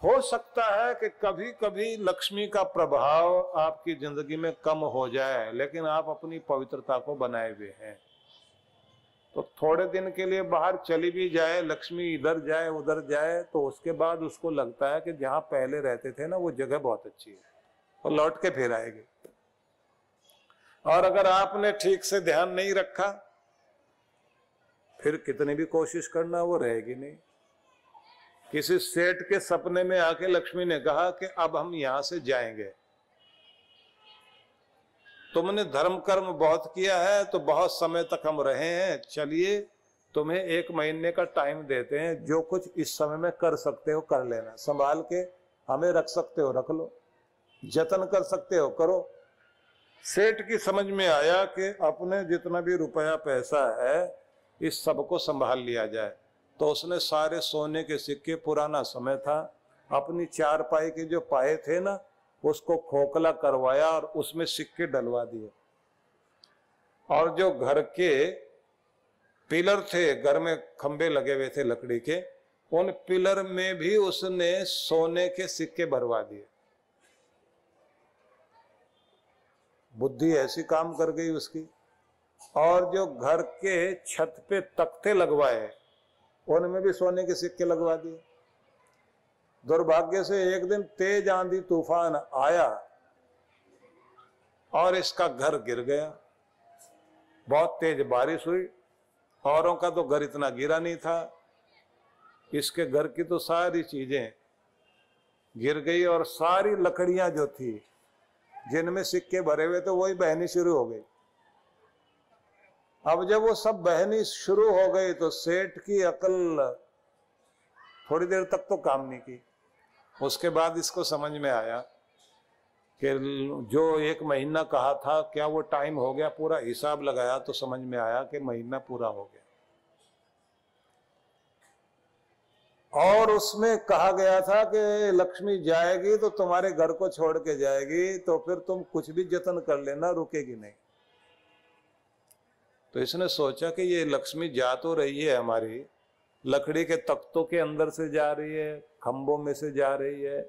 हो सकता है कि कभी कभी लक्ष्मी का प्रभाव आपकी ज़िंदगी में कम हो जाए, लेकिन आप अपनी पवित्रता को बनाए हुए हैं। तो थोड़े दिन के लिए बाहर चली भी जाए, लक्ष्मी इधर जाए, उधर जाए तो उसके बाद उसको लगता है कि जहाँ पहले रहते थे ना, वो जगह बहुत अच्छी है और लौट के फिर आएगी। और अगर आपने ठीक से ध्यान नहीं रखा, फिर कितनी भी कोशिश करना, वो रहेगी नहीं। किसी सेठ के सपने में आके लक्ष्मी ने कहा कि अब हम यहाँ से जाएँगे। तुमने धर्म कर्म बहुत किया है तो बहुत समय तक हम रहे हैं। चलिए, तुम्हें एक महीने का टाइम देते हैं। जो कुछ इस समय में कर सकते हो, कर लेना। संभाल के हमें रख सकते हो, रख लो। जतन कर सकते हो, करो। सेठ की समझ में आया कि अपने जितना भी रुपया पैसा है, इस सबको संभाल लिया जाए। तो उसने सारे सोने के सिक्के, पुराना समय था, अपनी चार पाई के जो पाए थे ना, उसको खोखला करवाया और उसमें सिक्के डलवा दिए। और जो घर के पिलर थे, घर में खंबे लगे हुए थे लकड़ी के, उन पिलर में भी उसने सोने के सिक्के भरवा दिए। बुद्धि ऐसी काम कर गई उसकी। और जो घर के छत पे तख्ते लगवाए उनमें भी सोने के सिक्के लगवा दिए। दुर्भाग्य से एक दिन तेज आंधी तूफ़ान आया और इसका घर गिर गया। बहुत तेज बारिश हुई। औरों का तो घर इतना गिरा नहीं था। इसके घर की तो सारी चीज़ें गिर गई और सारी लकड़ियाँ जो थी, जिनमें सिक्के भरे हुए थे वही बहनी शुरू हो गई। अब जब वो सब बहनी शुरू हो गई तो सेठ की अकल थोड़ी देर तक तो काम नहीं की। उसके बाद इसको समझ में आया कि जो एक महीना कहा था, क्या वो टाइम हो गया? पूरा हिसाब लगाया तो समझ में आया कि महीना पूरा हो गया। और उसमें कहा गया था कि लक्ष्मी जाएगी तो तुम्हारे घर को छोड़ के जाएगी तो फिर तुम कुछ भी जतन कर लेना, रुकेगी नहीं। तो इसने सोचा कि ये लक्ष्मी जा तो रही है हमारी, लकड़ी के तख्तों के अंदर से जा रही है, खंभों में से जा रही है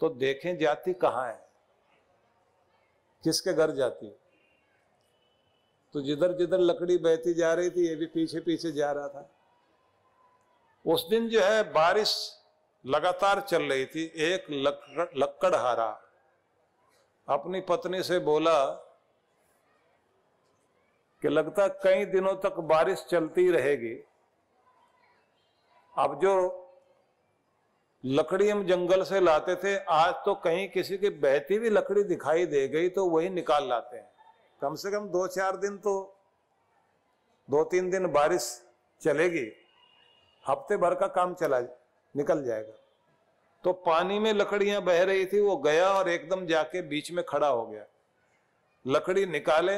तो देखें जाती कहाँ है? किसके घर जाती तो जिधर जिधर लकड़ी बहती जा रही थी, ये भी पीछे पीछे जा रहा था। उस दिन जो है बारिश लगातार चल रही थी, एक लकड़ लक्कड़हारा अपनी पत्नी से बोला कि लगता कई दिनों तक बारिश चलती रहेगी। अब जो लकड़ी हम जंगल से लाते थे, आज तो कहीं किसी की बहती हुई लकड़ी दिखाई दे गई तो वही निकाल लाते हैं। कम से कम दो चार दिन तो दो तीन दिन बारिश चलेगी, हफ़्ते भर का काम चला, निकल जाएगा। तो पानी में लकड़ियाँ बह रही थी, वो गया और एकदम जाके बीच में खड़ा हो गया। लकड़ी निकाले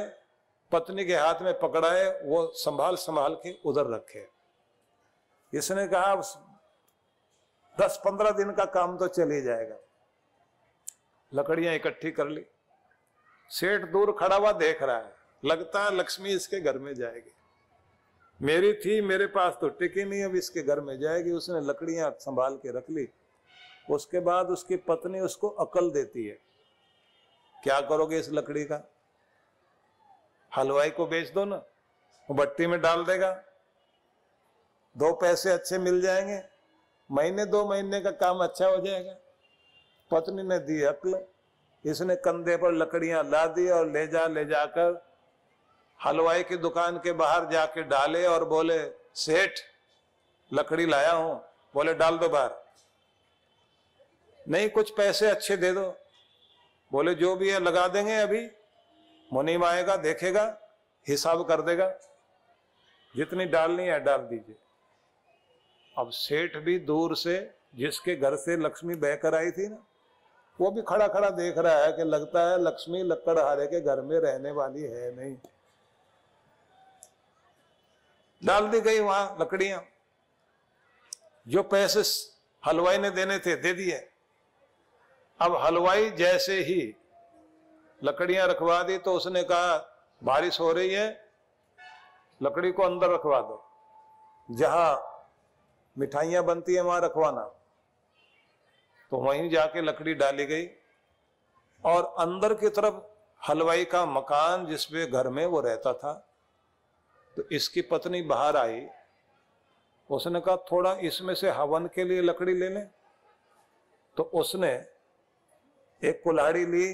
पत्नी के हाथ में पकड़ाए, वो संभाल संभाल के उधर रखे। इसने कहा दस पंद्रह दिन का काम तो चल ही जाएगा। लकड़ियाँ इकट्ठी कर ली। सेठ दूर खड़ा हुआ देख रहा है। लगता है लक्ष्मी इसके घर में जाएगी। मेरी थी, मेरे पास तो टिकी नहीं, अब इसके घर में जाएगी। उसने लकड़ियाँ संभाल के रख ली। उसके बाद उसकी पत्नी उसको अकल देती है। क्या करोगे इस लकड़ी का? हलवाई को बेच दो ना, वो भट्टी में डाल देगा। दो पैसे अच्छे मिल जाएँगे, महीने दो महीने का काम अच्छा हो जाएगा। पत्नी ने दी अक्ल, इसने कंधे पर लकड़ियाँ ला दी और ले जा, ले जाकर हलवाई की दुकान के बाहर जाके डाले और बोले, सेठ, लकड़ी लाया हूँ। बोले, डाल दो बाहर। नहीं, कुछ पैसे अच्छे दे दो। बोले, जो भी है लगा देंगे अभी। मुनीम आएगा, देखेगा, हिसाब कर देगा। जितनी डालनी है, डाल दीजिए। अब सेठ भी दूर से, जिसके घर से लक्ष्मी बहकर आई थी ना, वो भी खड़ा खड़ा देख रहा है कि लगता है लक्ष्मी लक्कड़हारे के घर में रहने वाली है नहीं। डाल दी गई वहाँ लकड़ियाँ। जो पैसे हलवाई ने देने थे, दे दिए। अब हलवाई जैसे ही लकड़ियाँ रखवा दी तो उसने कहा, बारिश हो रही है, लकड़ी को अंदर रखवा दो। जहाँ मिठाइयाँ बनती है, वहाँ रखवाना। तो वहीं जाके लकड़ी डाली गई और अंदर की तरफ़ हलवाई का मकान जिसपे घर में वो रहता था तो इसकी पत्नी बाहर आई। उसने कहा, थोड़ा इसमें से हवन के लिए लकड़ी ले लें। तो उसने एक कुल्हाड़ी ली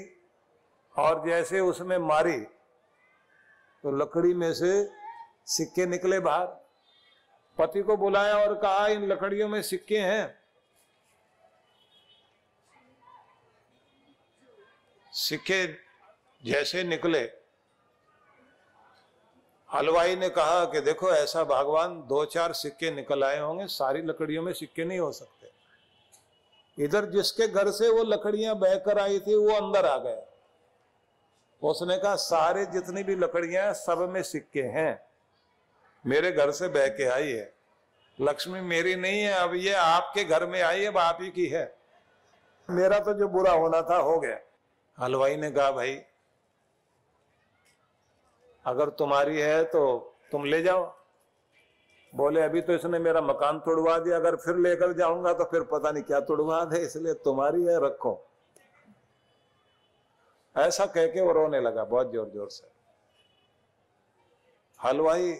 और जैसे उसमें मारी तो लकड़ी में से सिक्के निकले बाहर। पति को बुलाया और कहा, इन लकड़ियों में सिक्के हैं। सिक्के जैसे निकले। हलवाई ने कहा कि देखो, ऐसा भगवान दो चार सिक्के निकल आए होंगे, सारी लकड़ियों में सिक्के नहीं हो सकते। इधर जिसके घर से वो लकड़ियाँ बहकर आई थी, वो अंदर आ गया उसने कहा, सारे जितनी भी लकड़ियाँ सब में सिक्के हैं। मेरे घर से बह के आई है। लक्ष्मी, मेरी नहीं है, अब ये आपके घर में आई अब आप ही की है। मेरा तो जो बुरा होना था, हो गया। हलवाई ने कहा, भाई, अगर तुम्हारी है तो तुम ले जाओ। बोले, अभी तो इसने मेरा मकान तोड़वा दिया, अगर फिर लेकर जाऊँगा तो फिर पता नहीं क्या तोड़वा दे, इसलिए तुम्हारी है, रखो। ऐसा कह के वो रोने लगा बहुत ज़ोर ज़ोर से। हलवाई,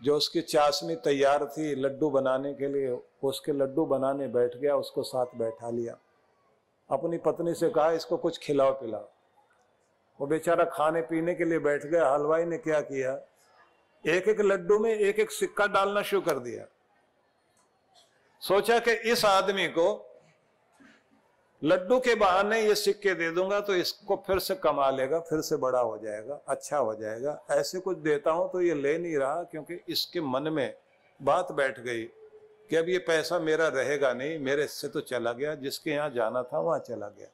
जो उसकी चाशनी तैयार थी लड्डू बनाने के लिए, उसके लड्डू बनाने बैठ गया, उसको साथ बैठा लिया। अपनी पत्नी से कहा, इसको कुछ खिलाओ, पिलाओ। वो बेचारा खाने पीने के लिए बैठ गया। हलवाई ने क्या किया? एक एक लड्डू में एक एक सिक्का डालना शुरू कर दिया। सोचा कि इस आदमी को लड्डू के बहाने ये सिक्के दे दूँगा तो इसको फिर से कमा लेगा, फिर से बड़ा हो जाएगा अच्छा हो जाएगा। ऐसे कुछ देता हूँ तो ये ले नहीं रहा क्योंकि इसके मन में बात बैठ गई कि अब ये पैसा मेरा रहेगा नहीं, मेरे से तो चला गया, जिसके यहाँ जाना था वहाँ चला गया।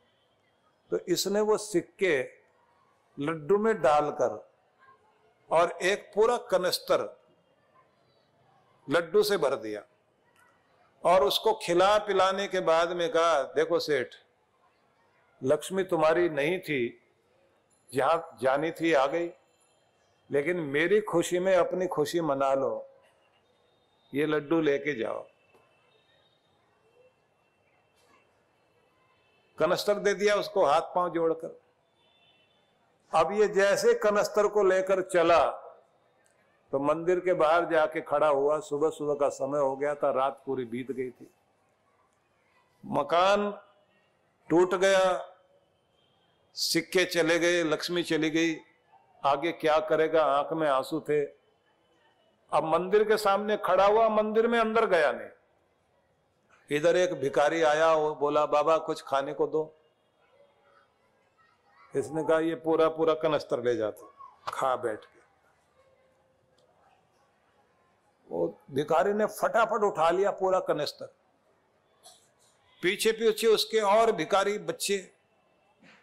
तो इसने वो सिक्के लड्डू में डालकर और एक पूरा कनस्तर लड्डू से भर दिया। और उसको खिला पिलाने के बाद में कहा, देखो सेठ, लक्ष्मी तुम्हारी नहीं थी जहाँ जानी थी, आ गई। लेकिन मेरी खुशी में अपनी खुशी मना लो। ये लड्डू लेके जाओ। कनस्तर दे दिया उसको हाथ पाँव जोड़कर। अब ये जैसे कनस्तर को लेकर चला तो मंदिर के बाहर जाके खड़ा हुआ सुबह सुबह का समय हो गया था, रात पूरी बीत गई थी। मकान टूट गया, सिक्के चले गए, लक्ष्मी चली गई। आगे क्या करेगा? आँख में आँसू थे। अब मंदिर के सामने खड़ा हुआ, मंदिर में अंदर गया नहीं। इधर एक भिखारी आया वो बोला, बाबा, कुछ खाने को दो। इसने कहा, ये पूरा पूरा कनस्तर ले जाते, खा बैठ के। वो भिखारी ने फटाफट उठा लिया पूरा कनेस्तर पीछे पीछे उसके और भिखारी बच्चे,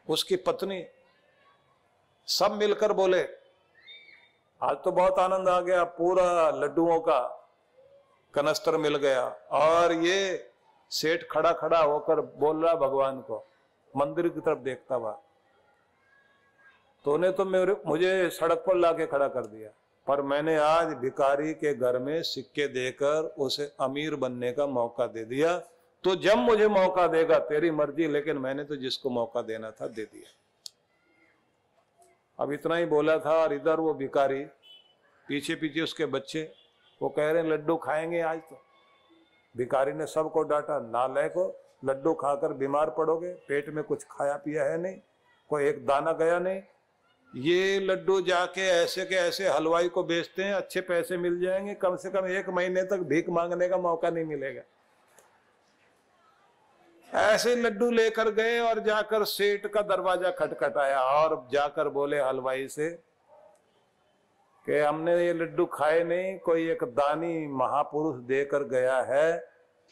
उसकी पत्नी, सब मिलकर बोले, आज तो बहुत आनंद आ गया, पूरा लड्डुओं का कनस्तर मिल गया। और ये सेठ खड़ा खड़ा होकर बोल रहा भगवान को, मंदिर की तरफ़ देखता हुआ तो उन्हें तो मेरे, मुझे सड़क पर लाके खड़ा कर दिया। पर मैंने आज भिकारी के घर में सिक्के देकर उसे अमीर बनने का मौका दे दिया। तो जब मुझे मौका देगा, तेरी मर्ज़ी, लेकिन मैंने तो जिसको मौका देना था दे दिया। अब इतना ही बोला था, और इधर वो भिकारी पीछे पीछे उसके बच्चे, वो कह रहे हैं, लड्डू खाएँगे आज तो। भिकारी ने सबको डांटा नालय को, लड्डू खाकर बीमार पड़ोगे, पेट में कुछ खाया पिया है नहीं, कोई एक दाना गया नहीं ये लड्डू जाके ऐसे के ऐसे हलवाई को बेचते हैं, अच्छे पैसे मिल जाएँगे, कम से कम एक महीने तक भीख मांगने का मौका नहीं मिलेगा। ऐसे लड्डू लेकर गए और जाकर सेठ का दरवाज़ा खटखटाया और जाकर बोले हलवाई से कि हमने ये लड्डू खाए नहीं, कोई एक दानी महापुरुष देकर गया है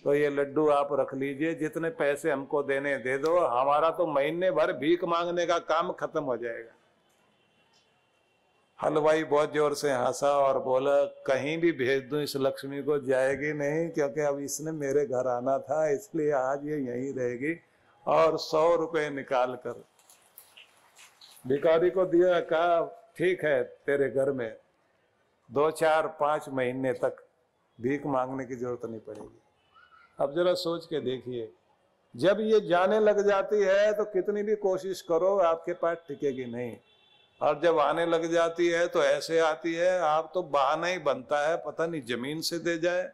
तो ये लड्डू आप रख लीजिए, जितने पैसे हमको देने दे दो, हमारा तो महीने भर भीख मांगने का काम खत्म हो जाएगा। हलवाई बहुत ज़ोर से हंसा और बोला, कहीं भी भेज दूँ इस लक्ष्मी को, जाएगी नहीं, क्योंकि अब इसने मेरे घर आना था, इसलिए आज ये यहीं रहेगी और सौ रुपए निकाल कर. भिखारी को दिया, कहा, ठीक है, तेरे घर में दो, चार, पाँच महीने तक भीख मांगने की ज़रूरत नहीं पड़ेगी। अब जरा सोच के देखिए, जब ये जाने लग जाती है तो कितनी भी कोशिश करो, आपके पास टिकेगी नहीं। और जब आने लग जाती है तो ऐसे आती है, आप तो बहाना ही बनता है, पता नहीं ज़मीन से दे जाए,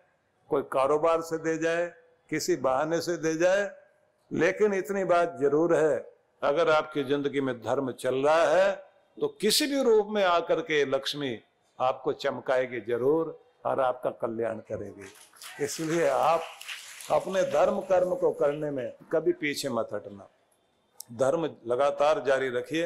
कोई कारोबार से दे जाए, किसी बहाने से दे जाए। लेकिन इतनी बात ज़रूर है, अगर आपकी ज़िंदगी में धर्म चल रहा है तो किसी भी रूप में आकर के लक्ष्मी आपको चमकाएगी ज़रूर और आपका कल्याण करेगी। इसलिए आप अपने धर्म कर्म को करने में कभी पीछे मत हटना। धर्म लगातार जारी रखिए